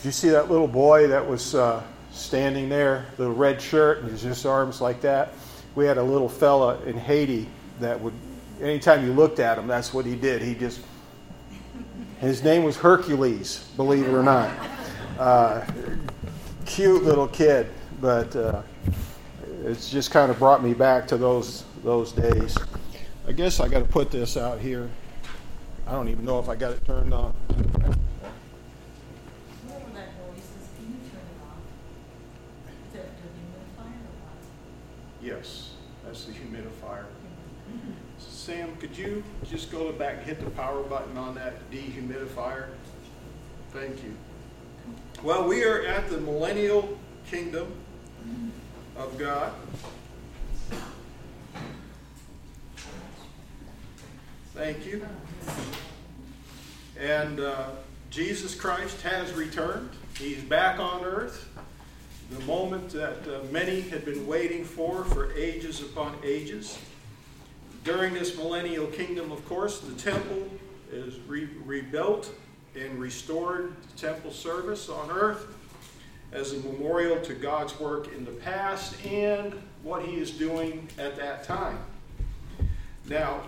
Did you see that little boy that was uh, standing there, the red shirt and his arms like that? We had a little fella in Haiti that would, anytime you looked at him, that's what he did. He just, his name was Hercules, believe it or not. Uh, cute little kid, but uh, it's just kind of brought me back to those those days. I guess I got to put this out here. I don't even know if I got it turned on. Yes, that's the humidifier. Sam, could you just go back and hit the power button on that dehumidifier? Thank you. Well, we are at the millennial kingdom of God. Thank you. And uh, Jesus Christ has returned. He's back on earth. The moment that uh, many had been waiting for for ages upon ages. During this millennial kingdom, of course, the temple is re- rebuilt and restored temple service on earth as a memorial to God's work in the past and what He is doing at that time. Now,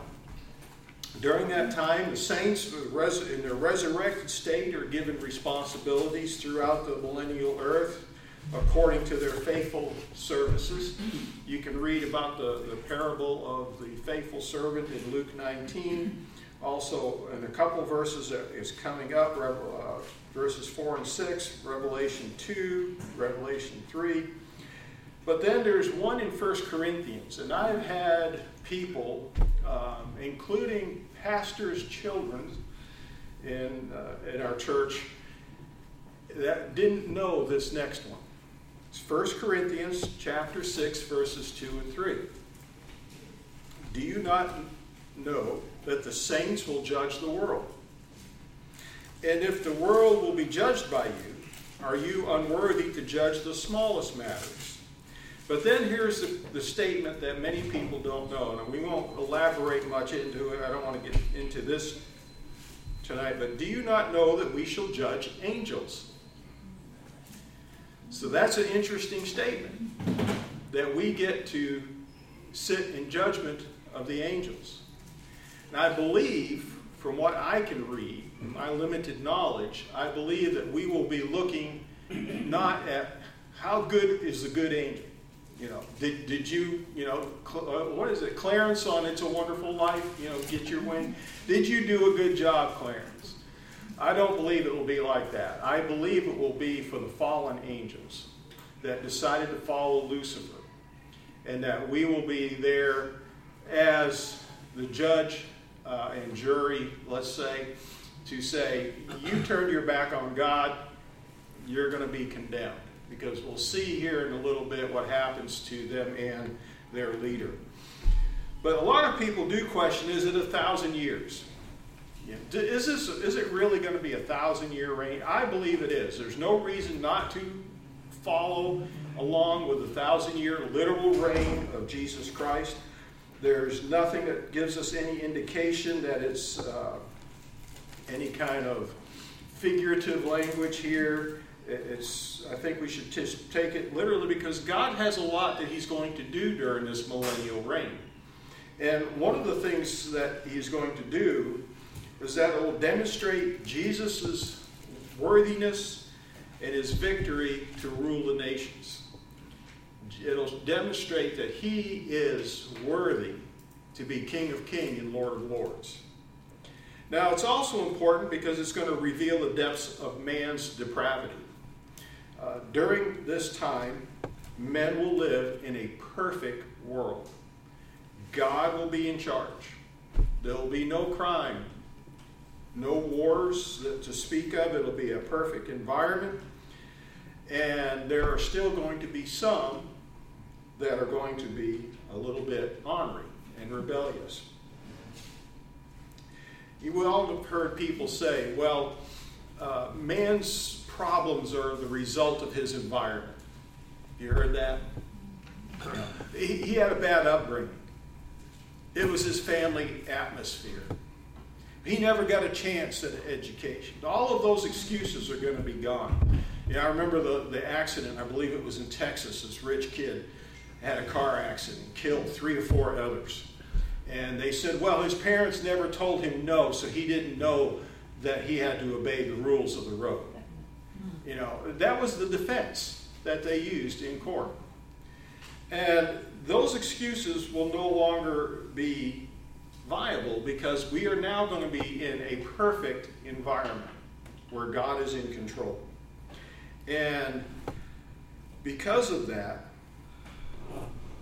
during that time, the saints in their resurrected state are given responsibilities throughout the millennial earth according to their faithful services. You can read about the, the parable of the faithful servant in Luke 19 also in a couple verses that is coming up, uh, verses 4 and 6, Revelation 2, Revelation 3. But then there's one in 1 Corinthians, and I've had people, um, including pastors' children in, uh, in our church, that didn't know this next one. It's 1 Corinthians chapter 6, verses 2 and 3. Do you not know that the saints will judge the world. And if the world will be judged by you, are you unworthy to judge the smallest matters? But then here's the, the statement that many people don't know, and we won't elaborate much into it. I don't want to get into this tonight, but do you not know that we shall judge angels? So that's an interesting statement that we get to sit in judgment of the angels. And I believe, from what I can read, my limited knowledge, I believe that we will be looking not at how good is the good angel. You know, did, did you, you know, uh, what is it, Clarence on It's a Wonderful Life, you know, get your wing? Did you do a good job, Clarence? I don't believe it will be like that. I believe it will be for the fallen angels that decided to follow Lucifer, and that we will be there as the judge uh, and jury, let's say, to say, you turned your back on God, you're going to be condemned. Because we'll see here in a little bit what happens to them and their leader. But a lot of people do question is it a thousand years? Yeah. Is, this, is it really going to be a thousand year reign? I believe it is. There's no reason not to follow along with the thousand year literal reign of Jesus Christ. There's nothing that gives us any indication that it's uh, any kind of figurative language here. It's, I think we should just take it literally because God has a lot that He's going to do during this millennial reign. And one of the things that He's going to do is that it will demonstrate Jesus' worthiness and His victory to rule the nations it'll demonstrate that he is worthy to be King of Kings and Lord of Lords. Now, it's also important because it's going to reveal the depths of man's depravity. Uh, during this time, men will live in a perfect world. God will be in charge. There will be no crime, no wars to speak of. It'll be a perfect environment. And there are still going to be some that are going to be a little bit ornery and rebellious. You all have heard people say, well, uh, man's problems are the result of his environment. You heard that? He, he had a bad upbringing. It was his family atmosphere. He never got a chance at education. All of those excuses are going to be gone. Yeah, I remember the, the accident, I believe it was in Texas. This rich kid had a car accident, killed three or four others. And they said, well, his parents never told him no, so he didn't know that he had to obey the rules of the road. You know, that was the defense that they used in court. And those excuses will no longer be viable because we are now going to be in a perfect environment where God is in control. And because of that,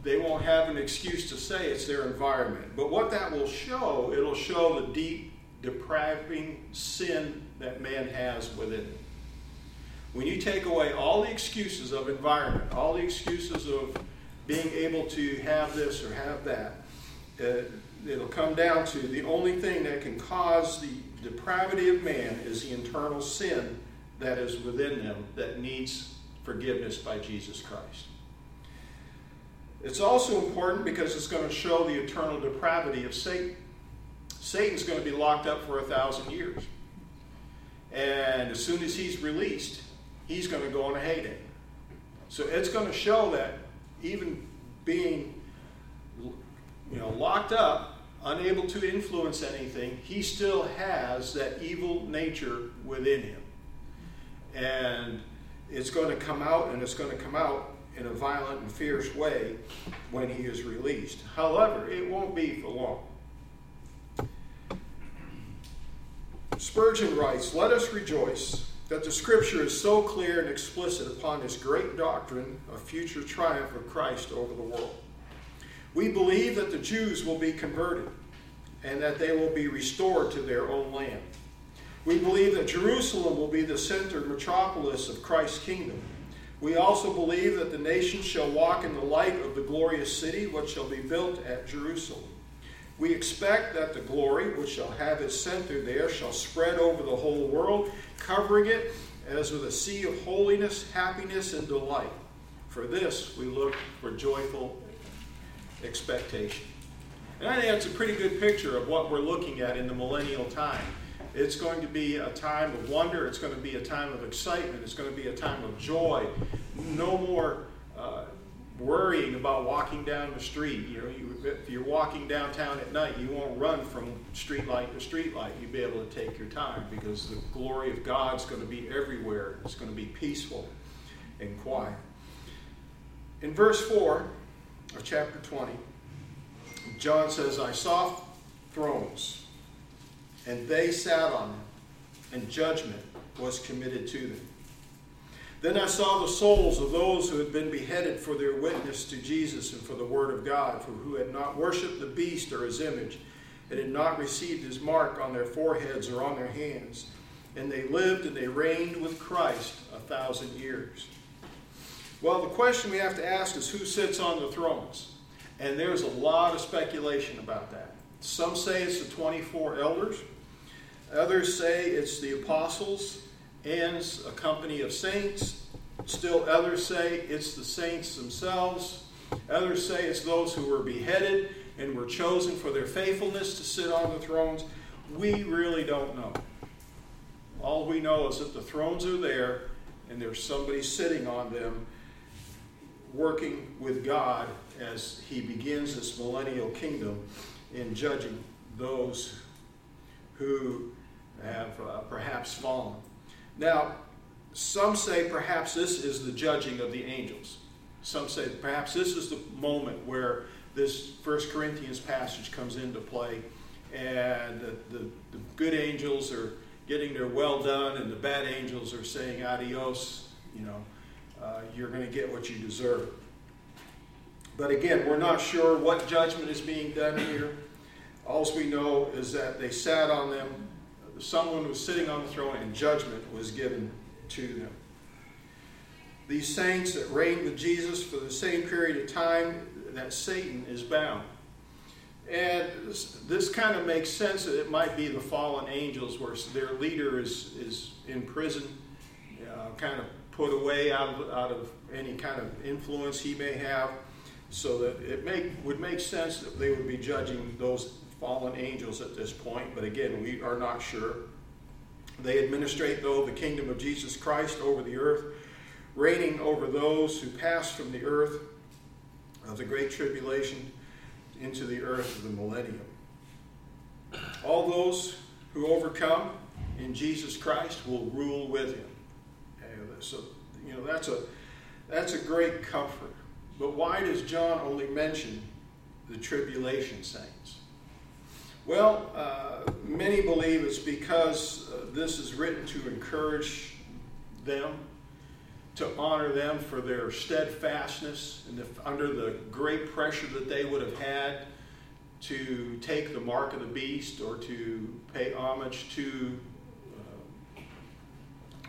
they won't have an excuse to say it's their environment. But what that will show, it'll show the deep, depraving sin that man has within it. When you take away all the excuses of environment, all the excuses of being able to have this or have that, uh, it'll come down to the only thing that can cause the depravity of man is the internal sin that is within them that needs forgiveness by Jesus Christ. It's also important because it's going to show the eternal depravity of Satan. Satan's going to be locked up for a thousand years. And as soon as he's released, he's going to go on a heyday. So it's going to show that even being you know, locked up, unable to influence anything, he still has that evil nature within him. And it's going to come out, and it's going to come out in a violent and fierce way when he is released. However, it won't be for long. Spurgeon writes, Let us rejoice that the scripture is so clear and explicit upon this great doctrine of future triumph of Christ over the world. We believe that the Jews will be converted and that they will be restored to their own land. We believe that Jerusalem will be the center metropolis of Christ's kingdom. We also believe that the nations shall walk in the light of the glorious city which shall be built at Jerusalem. We expect that the glory, which shall have its center there, shall spread over the whole world, covering it as with a sea of holiness, happiness, and delight. For this we look for joyful expectation. And I think that's a pretty good picture of what we're looking at in the millennial time. It's going to be a time of wonder. It's going to be a time of excitement. It's going to be a time of joy. No more uh, worrying about walking down the street. You know, you, if you're walking downtown at night, you won't run from street light to street light. You'll be able to take your time because the glory of God's going to be everywhere. It's going to be peaceful and quiet. In verse 4 of chapter 20, John says, I saw thrones, and they sat on them, and judgment was committed to them. Then I saw the souls of those who had been beheaded for their witness to Jesus and for the word of God, for who had not worshipped the beast or his image, and had not received his mark on their foreheads or on their hands. And they lived and they reigned with Christ a thousand years. Well, the question we have to ask is who sits on the thrones? And there's a lot of speculation about that. Some say it's the 24 elders, others say it's the apostles and a company of saints. Still, others say it's the saints themselves. Others say it's those who were beheaded and were chosen for their faithfulness to sit on the thrones. We really don't know. All we know is that the thrones are there and there's somebody sitting on them working with God as he begins this millennial kingdom in judging those who have uh, perhaps fallen. Now, some say perhaps this is the judging of the angels. Some say perhaps this is the moment where this First Corinthians passage comes into play, and the, the, the good angels are getting their well done, and the bad angels are saying adios. You know, uh, you're going to get what you deserve. But again, we're not sure what judgment is being done here. All we know is that they sat on them someone was sitting on the throne and judgment was given to them. These saints that reigned with Jesus for the same period of time that Satan is bound. And this, this kind of makes sense that it might be the fallen angels where their leader is, is in prison, uh, kind of put away out of, out of any kind of influence he may have, so that it make, would make sense that they would be judging those fallen angels at this point, but again, we are not sure. They administrate, though, the kingdom of Jesus Christ over the earth, reigning over those who pass from the earth of the great tribulation into the earth of the millennium. All those who overcome in Jesus Christ will rule with him. So, you know, that's a, that's a great comfort. But why does John only mention the tribulation saints? Well, uh, many believe it's because uh, this is written to encourage them, to honor them for their steadfastness and under the great pressure that they would have had to take the mark of the beast or to pay homage to uh,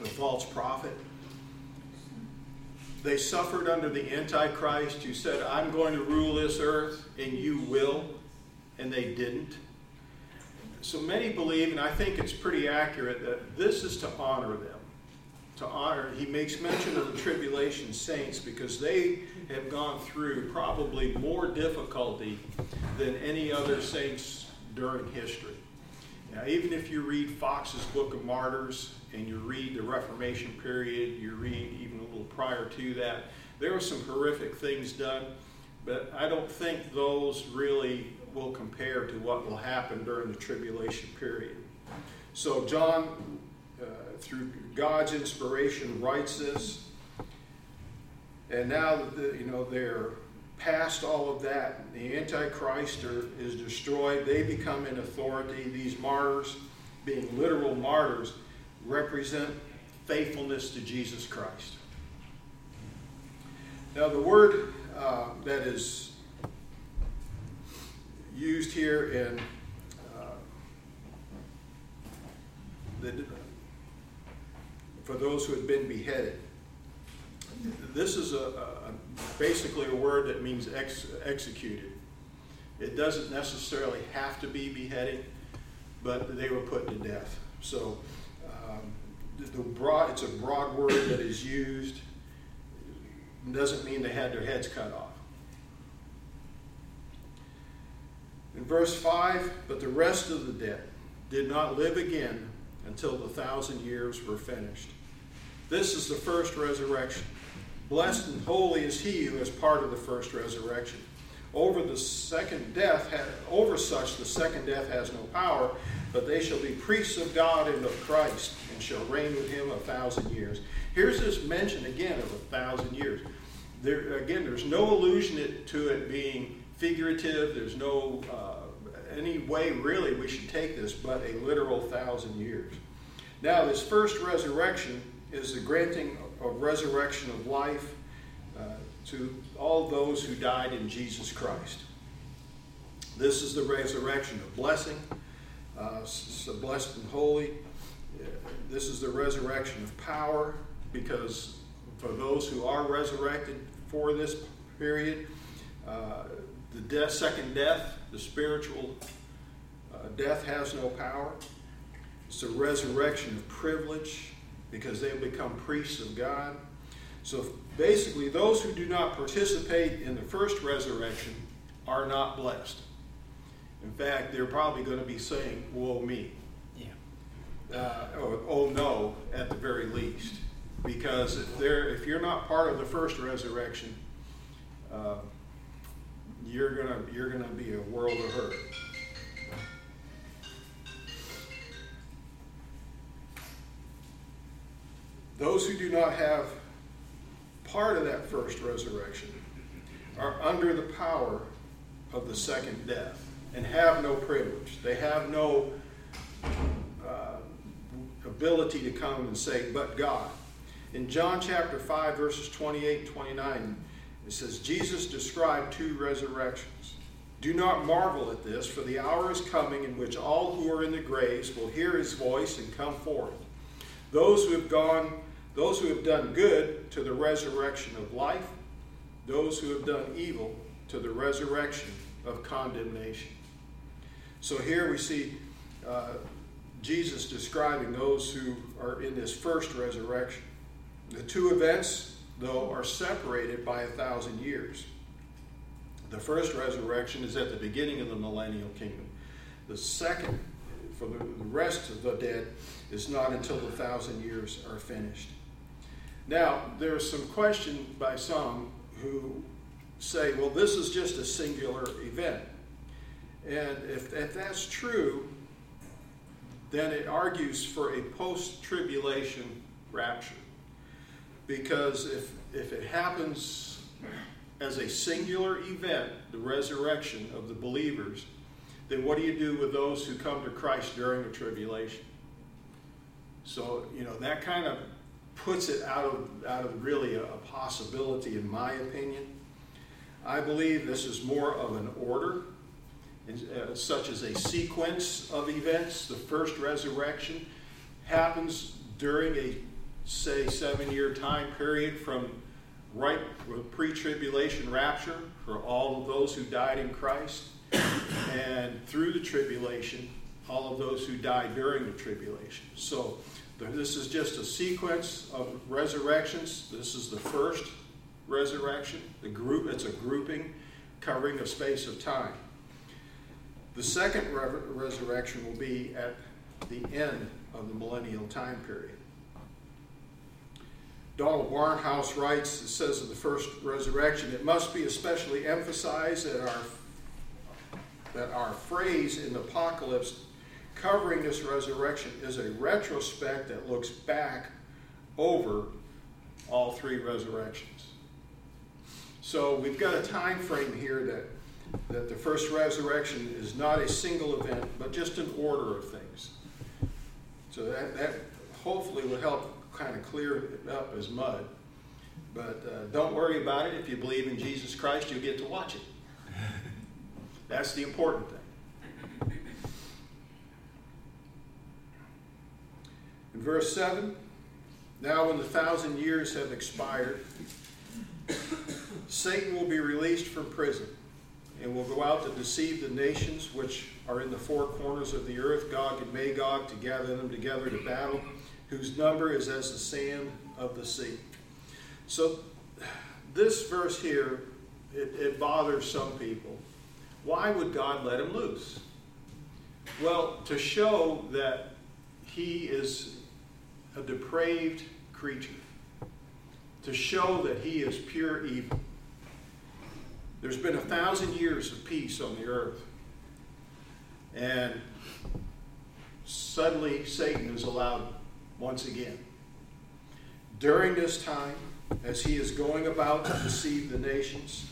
the false prophet. They suffered under the Antichrist who said, I'm going to rule this earth and you will, and they didn't. So many believe, and I think it's pretty accurate, that this is to honor them. To honor, he makes mention of the tribulation saints because they have gone through probably more difficulty than any other saints during history. Now, even if you read Foxe's Book of Martyrs and you read the Reformation period, you read prior to that, there were some horrific things done, but I don't think those really will compare to what will happen during the tribulation period. So, John, uh, through God's inspiration, writes this. And now that the, you know they're past all of that, the Antichrist are, is destroyed. They become in authority. These martyrs, being literal martyrs, represent faithfulness to Jesus Christ. Now, the word uh, that is used here in uh, the, for those who had been beheaded. This is a, a basically a word that means ex, executed. It doesn't necessarily have to be beheading, but they were put to death. So um, the broad, it's a broad word that is used. Doesn't mean they had their heads cut off. In verse 5, but the rest of the dead did not live again until the thousand years were finished. This is the first resurrection. Blessed and holy is he who is part of the first resurrection. Over the second death, over such the second death has no power, but they shall be priests of God and of Christ, and shall reign with him a thousand years. Here's this mention again of a thousand years. There, again, there's no allusion to it being figurative. There's no uh, any way really we should take this, but a literal thousand years. Now, this first resurrection is the granting of resurrection of life uh, to all those who died in Jesus Christ. This is the resurrection of blessing, uh, so blessed and holy. This is the resurrection of power because for those who are resurrected for this period, uh, the death, second death, the spiritual uh, death has no power. It's a resurrection of privilege because they become priests of God. So basically, those who do not participate in the first resurrection are not blessed. In fact, they're probably going to be saying, Woe me. Yeah. Uh, or, oh no, at the very least. Because if, if you're not part of the first resurrection, uh, you're gonna you're gonna be a world of hurt. Those who do not have part of that first resurrection are under the power of the second death and have no privilege. They have no uh, ability to come and say, but God. In John chapter 5, verses 28 and 29, it says, Jesus described two resurrections. Do not marvel at this, for the hour is coming in which all who are in the graves will hear his voice and come forth. Those who have gone those who have done good to the resurrection of life, those who have done evil to the resurrection of condemnation. So here we see uh, Jesus describing those who are in this first resurrection. The two events, though, are separated by a thousand years. The first resurrection is at the beginning of the millennial kingdom. the second, for the, rest of the dead, is not until the thousand years are finished. Now, there's some question by some who say, well, this is just a singular event. And if, if that's true, then it argues for a post tribulation rapture. Because if, if it happens as a singular event, the resurrection of the believers, then what do you do with those who come to Christ during the tribulation? So, you know, that kind of puts it out of, out of really a, a possibility, in my opinion. I believe this is more of an order, uh, such as a sequence of events. The first resurrection happens during a, say, seven year time period from right pre tribulation rapture for all of those who died in Christ, and through the tribulation, all of those who died during the tribulation. So, this is just a sequence of resurrections. This is the first resurrection. The group, it's a grouping covering a space of time. The second re- resurrection will be at the end of the millennial time period. Donald Barnhouse writes, it says of the first resurrection, it must be especially emphasized that our, that our phrase in the apocalypse covering this resurrection is a retrospect that looks back over all three resurrections. So we've got a time frame here that, that the first resurrection is not a single event, but just an order of things. So that, that hopefully will help kind of clear it up as mud. But uh, don't worry about it. If you believe in Jesus Christ, you'll get to watch it. That's the important thing. In verse 7, now when the thousand years have expired, Satan will be released from prison and will go out to deceive the nations which are in the four corners of the earth, Gog and Magog, to gather them together to battle, whose number is as the sand of the sea. So, this verse here, it, it bothers some people. Why would God let him loose? Well, to show that he is a depraved creature, to show that he is pure evil. There's been a thousand years of peace on the earth. And suddenly Satan is allowed once again. During this time, as he is going about to deceive the nations,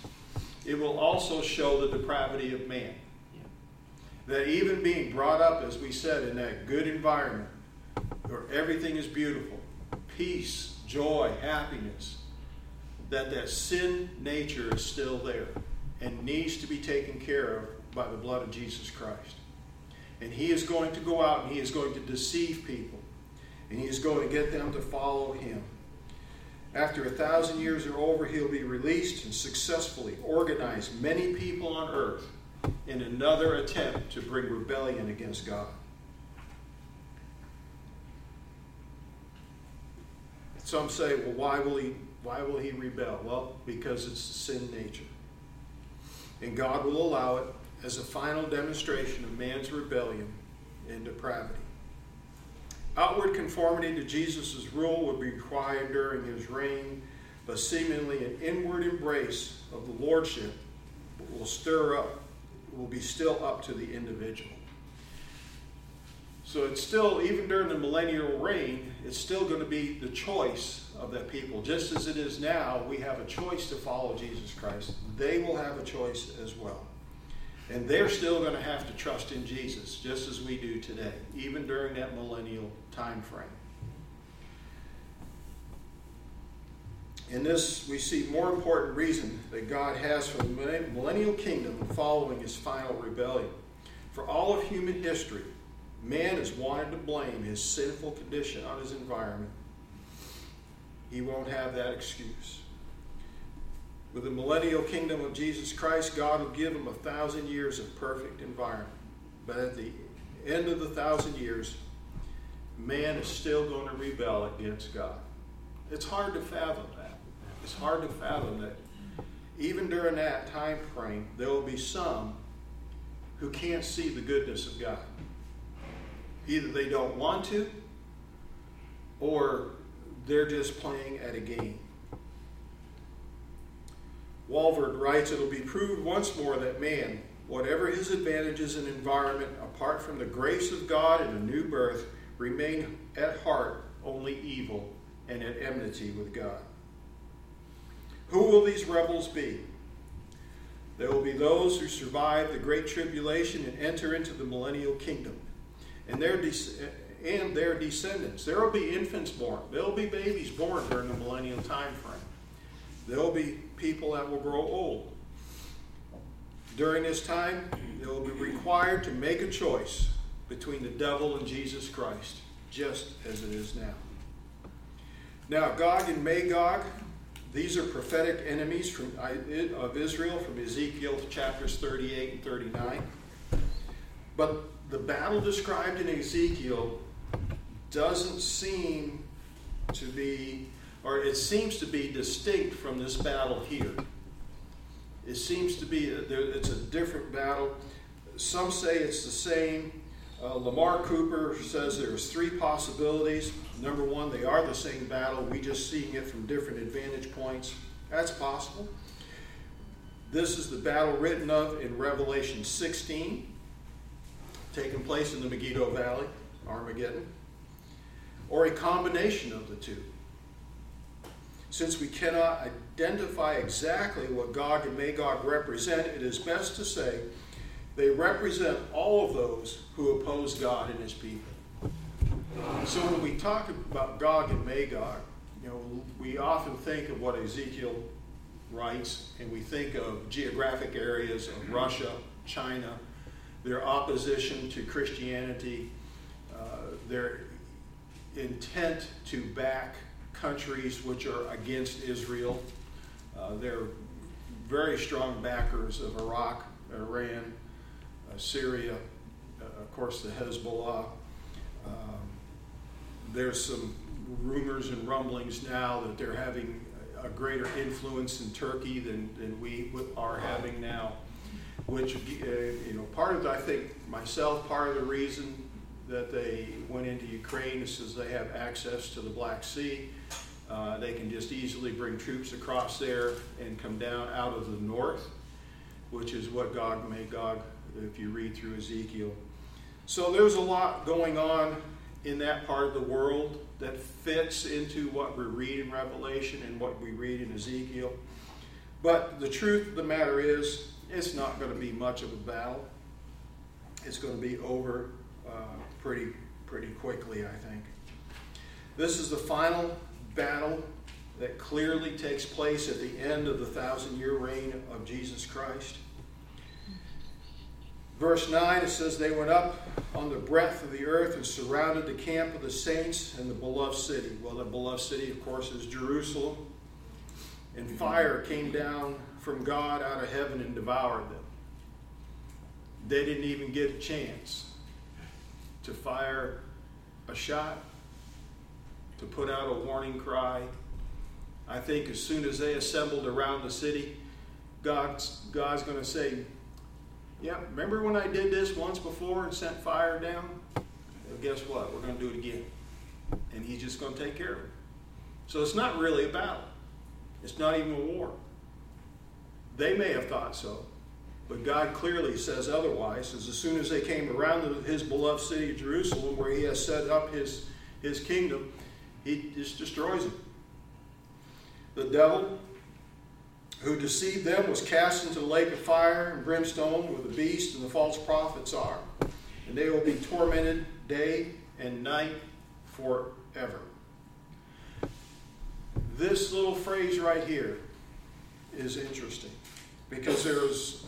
it will also show the depravity of man. That even being brought up, as we said, in that good environment where everything is beautiful, peace, joy, happiness, that that sin nature is still there and needs to be taken care of by the blood of Jesus Christ. And he is going to go out and he is going to deceive people. And he is going to get them to follow him. After a thousand years are over, he'll be released and successfully organize many people on earth in another attempt to bring rebellion against God. Some say, well, why will he why will he rebel? Well, because it's the sin nature. And God will allow it as a final demonstration of man's rebellion and depravity. Outward conformity to Jesus' rule will be required during his reign, but seemingly an inward embrace of the lordship will stir up, will be still up to the individual. So it's still, even during the millennial reign, it's still going to be the choice of that people. Just as it is now, we have a choice to follow Jesus Christ. They will have a choice as well. And they're still going to have to trust in Jesus, just as we do today, even during that millennial time frame. In this, we see more important reason that God has for the millennial kingdom following his final rebellion. For all of human history, man has wanted to blame his sinful condition on his environment. He won't have that excuse. With the millennial kingdom of Jesus Christ, God will give them a thousand years of perfect environment. But at the end of the thousand years, man is still going to rebel against God. It's hard to fathom that. It's hard to fathom that even during that time frame, there will be some who can't see the goodness of God. Either they don't want to, or they're just playing at a game. Walvoord writes, It'll be proved once more that man, whatever his advantages and environment, apart from the grace of God and a new birth, remain at heart only evil and at enmity with God. Who will these rebels be? There will be those who survive the great tribulation and enter into the millennial kingdom, and their, de- and their descendants. There will be infants born. There will be babies born during the millennial time frame. There will be people that will grow old. During this time, they will be required to make a choice between the devil and Jesus Christ, just as it is now. Now, Gog and Magog, these are prophetic enemies from, of Israel from Ezekiel chapters 38 and 39. But the battle described in Ezekiel doesn't seem to be, or it seems to be distinct from this battle here. It seems to be, it's a different battle. Some say it's the same. Uh, Lamar Cooper says there's three possibilities. Number one, they are the same battle. We just seeing it from different advantage points. That's possible. This is the battle written of in Revelation 16, taking place in the Megiddo Valley, Armageddon, or a combination of the two. Since we cannot identify exactly what Gog and Magog represent, it is best to say they represent all of those who oppose God and his people. So when we talk about Gog and Magog, you know, we often think of what Ezekiel writes, and we think of geographic areas of Russia, China, their opposition to Christianity, uh, their intent to back countries which are against Israel. Uh, they're very strong backers of Iraq, Iran, uh, Syria, uh, of course, the Hezbollah. Um, there's some rumors and rumblings now that they're having a greater influence in Turkey than, than we are having now. Which, uh, you know, part of, I think, myself, part of the reason that they went into Ukraine is they have access to the Black Sea. Uh, they can just easily bring troops across there and come down out of the north, which is what Gog Magog, if you read through Ezekiel. So there's a lot going on in that part of the world that fits into what we read in Revelation and what we read in Ezekiel. But the truth of the matter is, it's not going to be much of a battle. It's going to be over uh, pretty pretty quickly, I think. This is the final battle that clearly takes place at the end of the thousand year reign of Jesus Christ. Verse 9, it says, They went up on the breadth of the earth and surrounded the camp of the saints and the beloved city. Well, the beloved city, of course, is Jerusalem. And fire came down from God out of heaven and devoured them. They didn't even get a chance to fire a shot, to put out a warning cry. I think as soon as they assembled around the city, God's, God's going to say, yeah, remember when I did this once before and sent fire down? Well, guess what? We're going to do it again. And he's just going to take care of it. So it's not really a battle. It's not even a war. They may have thought so, but God clearly says otherwise. As, soon as they came around his beloved city of Jerusalem, where he has set up his, his kingdom, he just destroys them. The devil who deceived them was cast into the lake of fire and brimstone where the beast and the false prophets are. And they will be tormented day and night forever. This little phrase right here is interesting because there's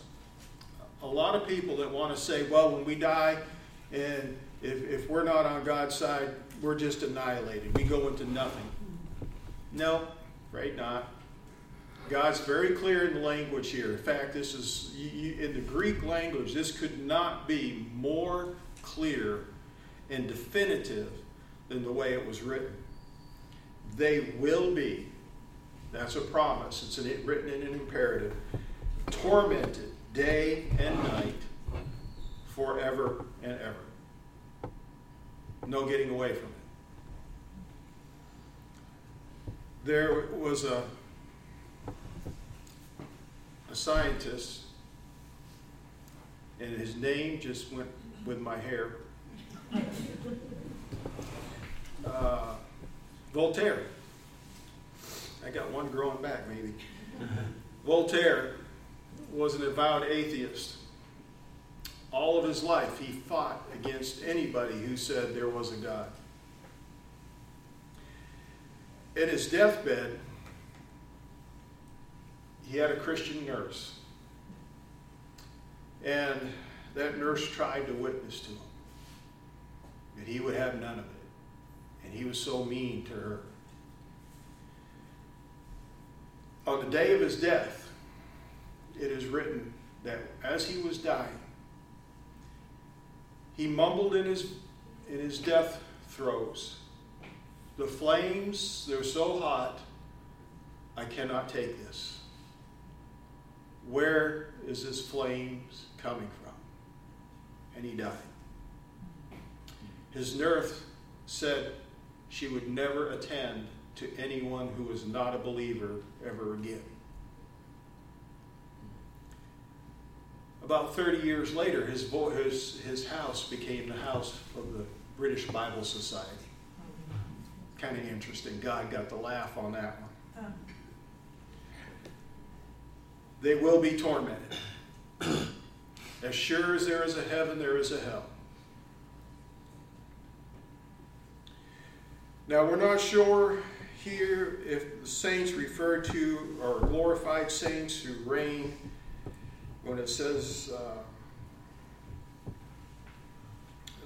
a lot of people that want to say, well, when we die, and if, if we're not on God's side, we're just annihilated. We go into nothing. No, right not. God's very clear in the language here. In fact, this is in the Greek language, this could not be more clear and definitive than the way it was written. They will be, that's a promise, it's written in an imperative, tormented day and night forever and ever. No getting away from it. There was a, a scientist, and his name just went with my hair. Uh, Voltaire. I got one growing back, maybe. Voltaire was an avowed atheist. All of his life, he fought against anybody who said there was a God. In his deathbed, he had a Christian nurse. And that nurse tried to witness to him. And he would have none of it. And he was so mean to her. On the day of his death, it is written that as he was dying, he mumbled in his, in his death throes, The flames, they're so hot, I cannot take this. Where is this flames coming from? And he died. His nurse said she would never attend to anyone who was not a believer ever again. About 30 years later, his, his, his house became the house of the British Bible Society. Kind of interesting. God got the laugh on that one. Oh. They will be tormented. As sure as there is a heaven, there is a hell. Now, we're not sure here if the saints referred to are glorified saints who reign when it says uh,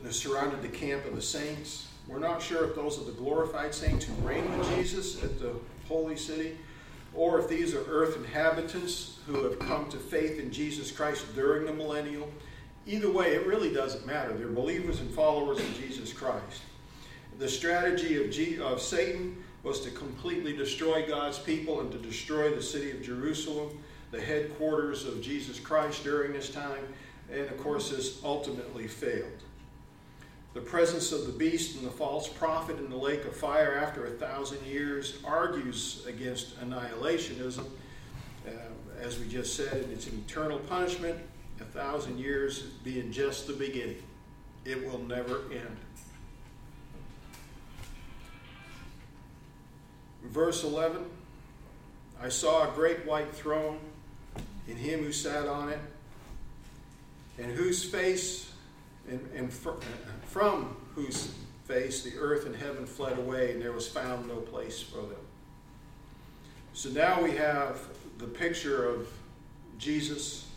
they surrounded the camp of the saints. We're not sure if those are the glorified saints who reign with Jesus at the holy city, or if these are earth inhabitants who have come to faith in Jesus Christ during the millennial. Either way, it really doesn't matter. They're believers and followers of Jesus Christ. The strategy of, G- of Satan was to completely destroy God's people and to destroy the city of Jerusalem the headquarters of Jesus Christ during this time, and of course, this ultimately failed. The presence of the beast and the false prophet in the lake of fire after a thousand years argues against annihilationism. Uh, as we just said, it's an eternal punishment, a thousand years being just the beginning. It will never end. Verse 11 I saw a great white throne in him who sat on it, and whose face, and, and fr- from whose face the earth and heaven fled away, and there was found no place for them. So now we have the picture of Jesus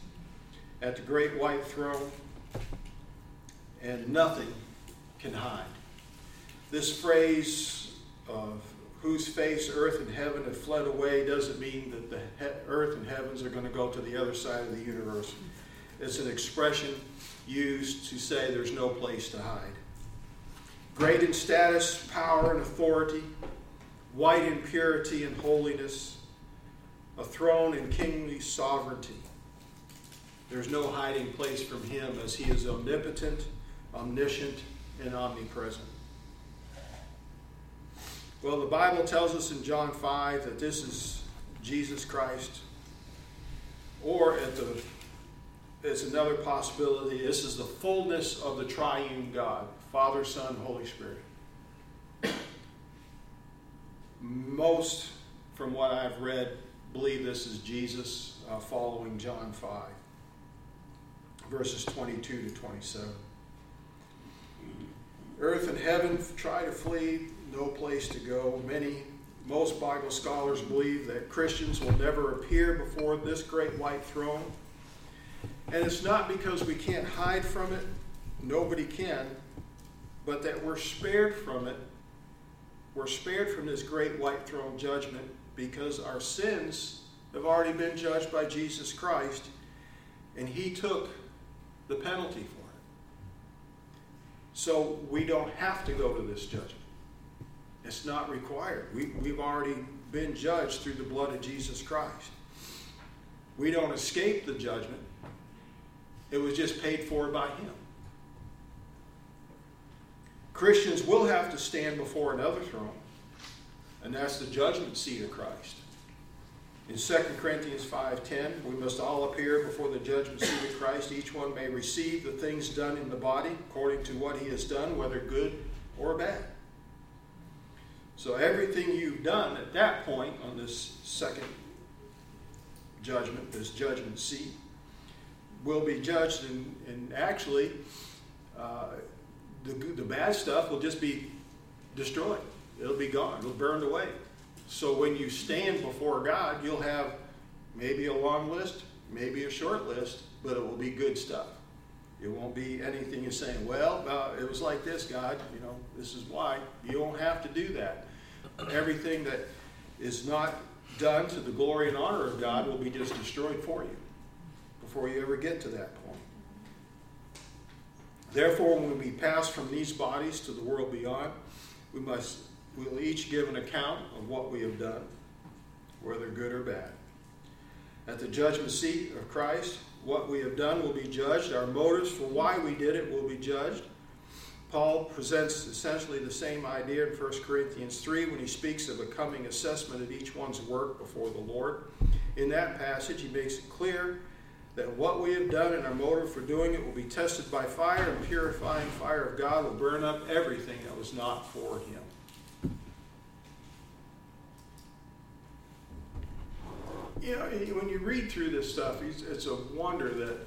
at the great white throne, and nothing can hide. This phrase of whose face earth and heaven have fled away doesn't mean that the he- earth and heavens are going to go to the other side of the universe. It's an expression used to say there's no place to hide. Great in status, power, and authority, white in purity and holiness, a throne in kingly sovereignty. There's no hiding place from him as he is omnipotent, omniscient, and omnipresent. Well, the Bible tells us in John 5 that this is Jesus Christ. Or at the it's another possibility. This is the fullness of the triune God, Father, Son, Holy Spirit. Most, from what I've read, believe this is Jesus uh, following John 5, verses 22 to 27. Earth and heaven try to flee, no place to go. Many, most Bible scholars believe that Christians will never appear before this great white throne. And it's not because we can't hide from it, nobody can, but that we're spared from it. We're spared from this great white throne judgment because our sins have already been judged by Jesus Christ, and He took the penalty for it. So we don't have to go to this judgment. It's not required. We, we've already been judged through the blood of Jesus Christ. We don't escape the judgment. It was just paid for by Him. Christians will have to stand before another throne, and that's the judgment seat of Christ. In 2 Corinthians 5:10, we must all appear before the judgment seat of Christ. Each one may receive the things done in the body according to what he has done, whether good or bad. So everything you've done at that point on this second judgment, this judgment seat, will be judged, and, and actually, uh, the, the bad stuff will just be destroyed. It'll be gone. It'll burned away. So when you stand before God, you'll have maybe a long list, maybe a short list, but it will be good stuff. It won't be anything you're saying, well, uh, it was like this, God, you know, this is why. You won't have to do that. Everything that is not done to the glory and honor of God will be just destroyed for you before you ever get to that point. Therefore, when we pass from these bodies to the world beyond, we must we'll each give an account of what we have done, whether good or bad. At the judgment seat of Christ, what we have done will be judged. Our motives for why we did it will be judged. Paul presents essentially the same idea in 1 Corinthians 3 when he speaks of a coming assessment of each one's work before the Lord. In that passage, he makes it clear that what we have done and our motive for doing it will be tested by fire, and purifying fire of God will burn up everything that was not for Him. You know, when you read through this stuff, it's a wonder that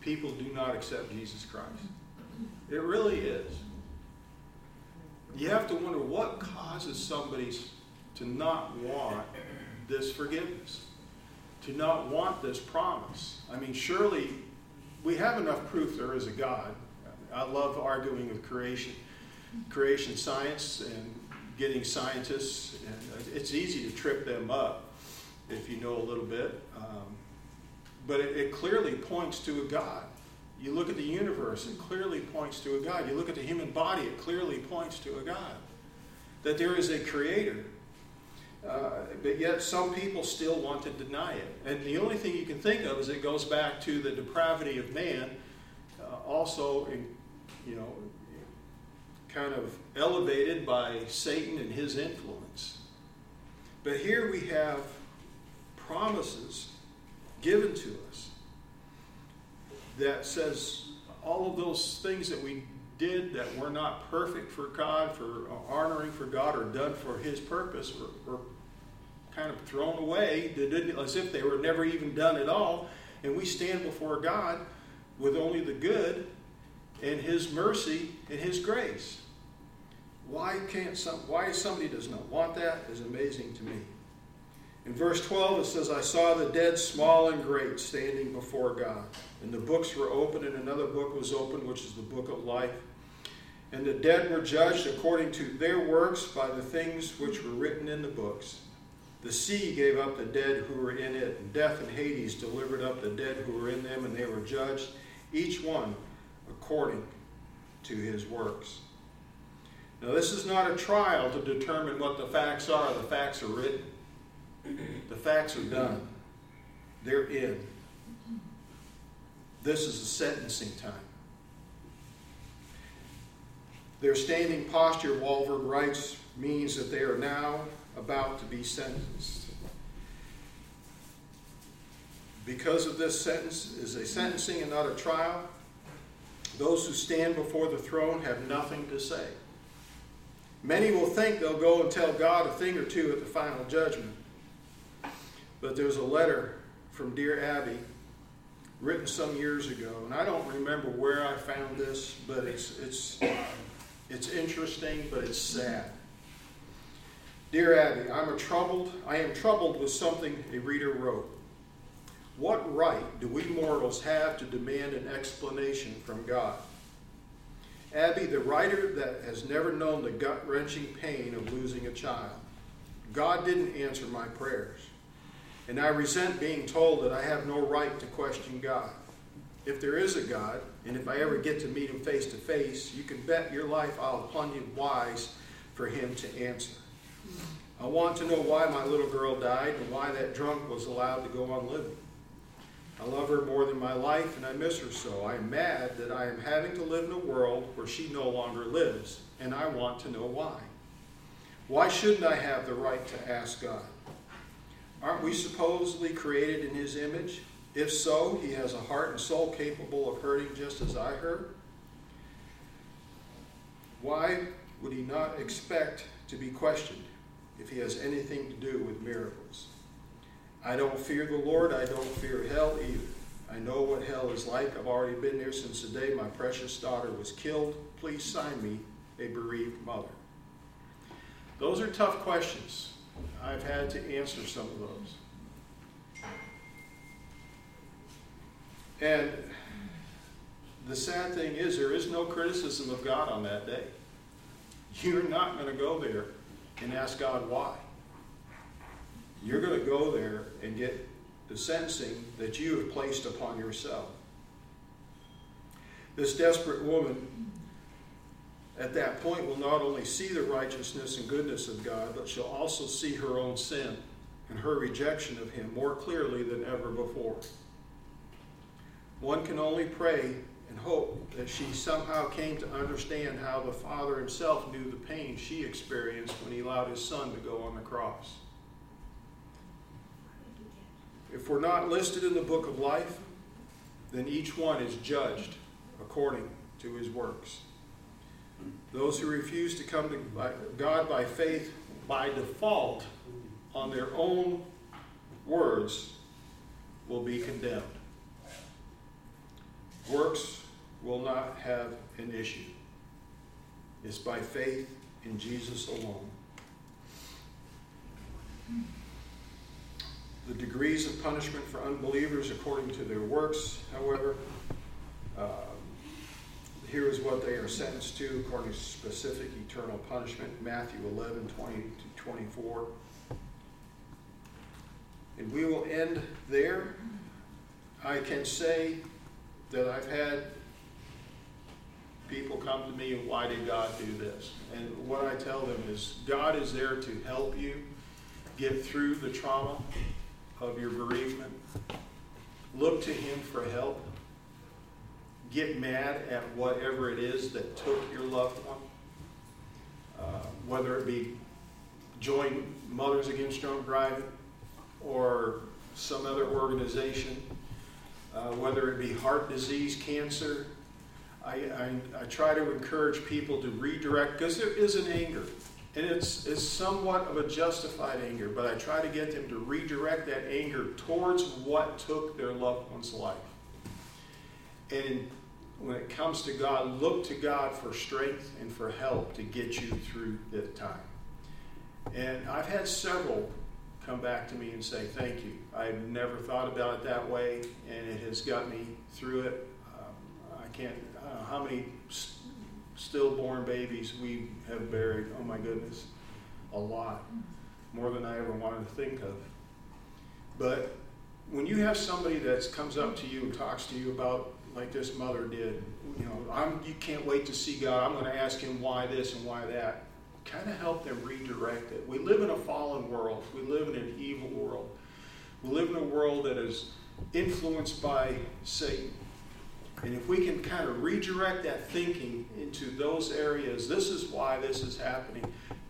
people do not accept Jesus Christ. It really is. You have to wonder what causes somebody to not want this forgiveness to not want this promise. I mean, surely we have enough proof there is a God. I love arguing with creation, creation science and getting scientists, and it's easy to trip them up if you know a little bit. Um, but it, it clearly points to a God. You look at the universe, it clearly points to a God. You look at the human body, it clearly points to a God. That there is a creator uh, but yet some people still want to deny it. And the only thing you can think of is it goes back to the depravity of man, uh, also, in, you know, kind of elevated by Satan and his influence. But here we have promises given to us that says all of those things that we did that were not perfect for God, for honoring for God, or done for His purpose, were, were kind of thrown away as if they were never even done at all. And we stand before God with only the good and His mercy and His grace. Why can't some? Why somebody does not want that is amazing to me. In verse 12 it says, "I saw the dead, small and great, standing before God, and the books were opened, and another book was opened, which is the book of life." And the dead were judged according to their works by the things which were written in the books. The sea gave up the dead who were in it, and death and Hades delivered up the dead who were in them, and they were judged, each one according to his works. Now, this is not a trial to determine what the facts are. The facts are written, the facts are done, they're in. This is a sentencing time. Their standing posture, Walvoord writes, means that they are now about to be sentenced. Because of this sentence is a sentencing and not a trial, those who stand before the throne have nothing to say. Many will think they'll go and tell God a thing or two at the final judgment. But there's a letter from Dear Abby written some years ago, and I don't remember where I found this, but it's, it's, it's interesting, but it's sad. Dear Abby, I'm a troubled, I am troubled with something a reader wrote. What right do we mortals have to demand an explanation from God? Abby, the writer that has never known the gut wrenching pain of losing a child. God didn't answer my prayers. And I resent being told that I have no right to question God. If there is a God, and if I ever get to meet him face to face, you can bet your life I'll plenty wise for him to answer. I want to know why my little girl died and why that drunk was allowed to go on living. I love her more than my life, and I miss her so. I am mad that I am having to live in a world where she no longer lives, and I want to know why. Why shouldn't I have the right to ask God? Aren't we supposedly created in His image? If so, He has a heart and soul capable of hurting just as I hurt. Why would He not expect to be questioned if He has anything to do with miracles? I don't fear the Lord. I don't fear hell either. I know what hell is like. I've already been there since the day my precious daughter was killed. Please sign me a bereaved mother. Those are tough questions. I've had to answer some of those. And the sad thing is, there is no criticism of God on that day. You're not going to go there and ask God why. You're going to go there and get the sentencing that you have placed upon yourself. This desperate woman at that point will not only see the righteousness and goodness of God, but she'll also see her own sin and her rejection of Him more clearly than ever before. One can only pray and hope that she somehow came to understand how the Father Himself knew the pain she experienced when He allowed His Son to go on the cross. If we're not listed in the book of life, then each one is judged according to his works. Those who refuse to come to God by faith by default on their own words will be condemned. Works will not have an issue. It's by faith in Jesus alone. The degrees of punishment for unbelievers according to their works, however, um, here is what they are sentenced to according to specific eternal punishment Matthew 11 20 to 24. And we will end there. I can say that I've had people come to me and why did God do this? And what I tell them is God is there to help you get through the trauma of your bereavement. Look to Him for help get mad at whatever it is that took your loved one, uh, whether it be join Mothers Against Drunk Driving or some other organization, uh, whether it be heart disease, cancer. I, I, I try to encourage people to redirect because there is an anger. And it's, it's somewhat of a justified anger, but I try to get them to redirect that anger towards what took their loved one's life. And when it comes to God, look to God for strength and for help to get you through that time. And I've had several come back to me and say, Thank you. I've never thought about it that way, and it has got me through it. Um, I can't, I how many st- stillborn babies we have buried. Oh my goodness, a lot. More than I ever wanted to think of. But when you have somebody that comes up to you and talks to you about like this mother did. You know, I'm, you can't wait to see God. I'm going to ask him why this and why that. Kind of help them redirect it. We live in a fallen world. We live in an evil world. We live in a world that is influenced by Satan. And if we can kind of redirect that thinking into those areas, this is why this is happening.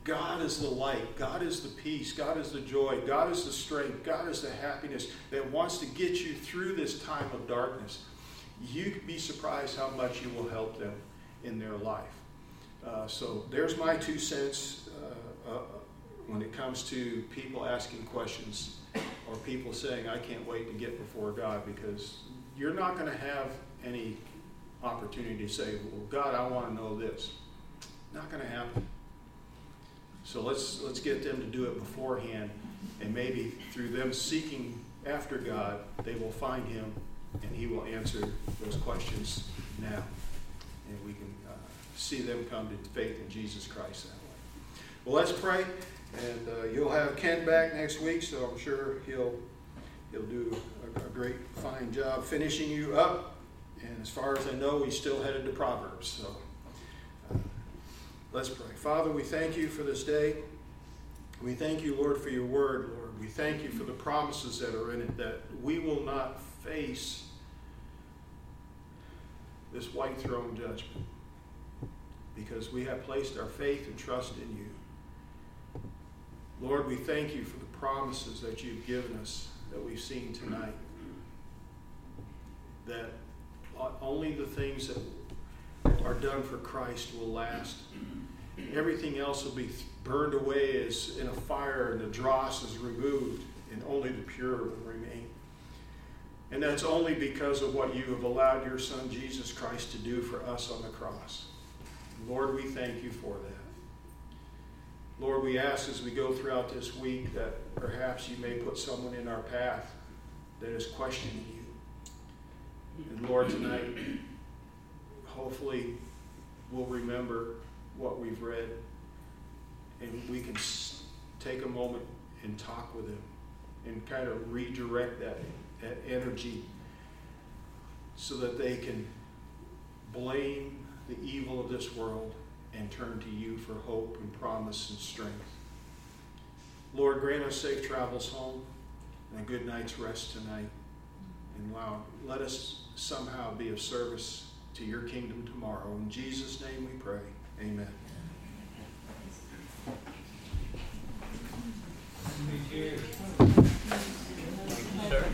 God is the light. God is the peace. God is the joy. God is the strength. God is the happiness that wants to get you through this time of darkness you'd be surprised how much you will help them in their life. Uh, so there's my two cents uh, uh, when it comes to people asking questions or people saying, I can't wait to get before God because you're not going to have any opportunity to say, Well, God, I want to know this. Not going to happen. So let's let's get them to do it beforehand, and maybe through them seeking after God, they will find Him and He will answer those questions now. And we can uh, see them come to faith in Jesus Christ that way. Well, let's pray, and uh, you'll have Ken back next week, so I'm sure he'll he'll do a, a great, fine job finishing you up. And as far as I know, he's still headed to Proverbs. So uh, let's pray. Father, we thank you for this day. We thank you, Lord, for your word, Lord. We thank you for the promises that are in it that we will not face this white throne judgment because we have placed our faith and trust in you. Lord, we thank you for the promises that you've given us that we've seen tonight. That only the things that are done for Christ will last. Everything else will be burned away as in a fire, and the dross is removed, and only the pure will remain. And that's only because of what you have allowed your Son Jesus Christ to do for us on the cross. Lord, we thank you for that. Lord, we ask as we go throughout this week that perhaps you may put someone in our path that is questioning you. And Lord, tonight, hopefully, we'll remember what we've read and we can take a moment and talk with them and kind of redirect that, that energy so that they can blame the evil of this world and turn to you for hope and promise and strength. Lord, grant us safe travels home and a good night's rest tonight. And wow, let us somehow be of service to your kingdom tomorrow. In Jesus' name we pray. Amen. Thank you. Sir?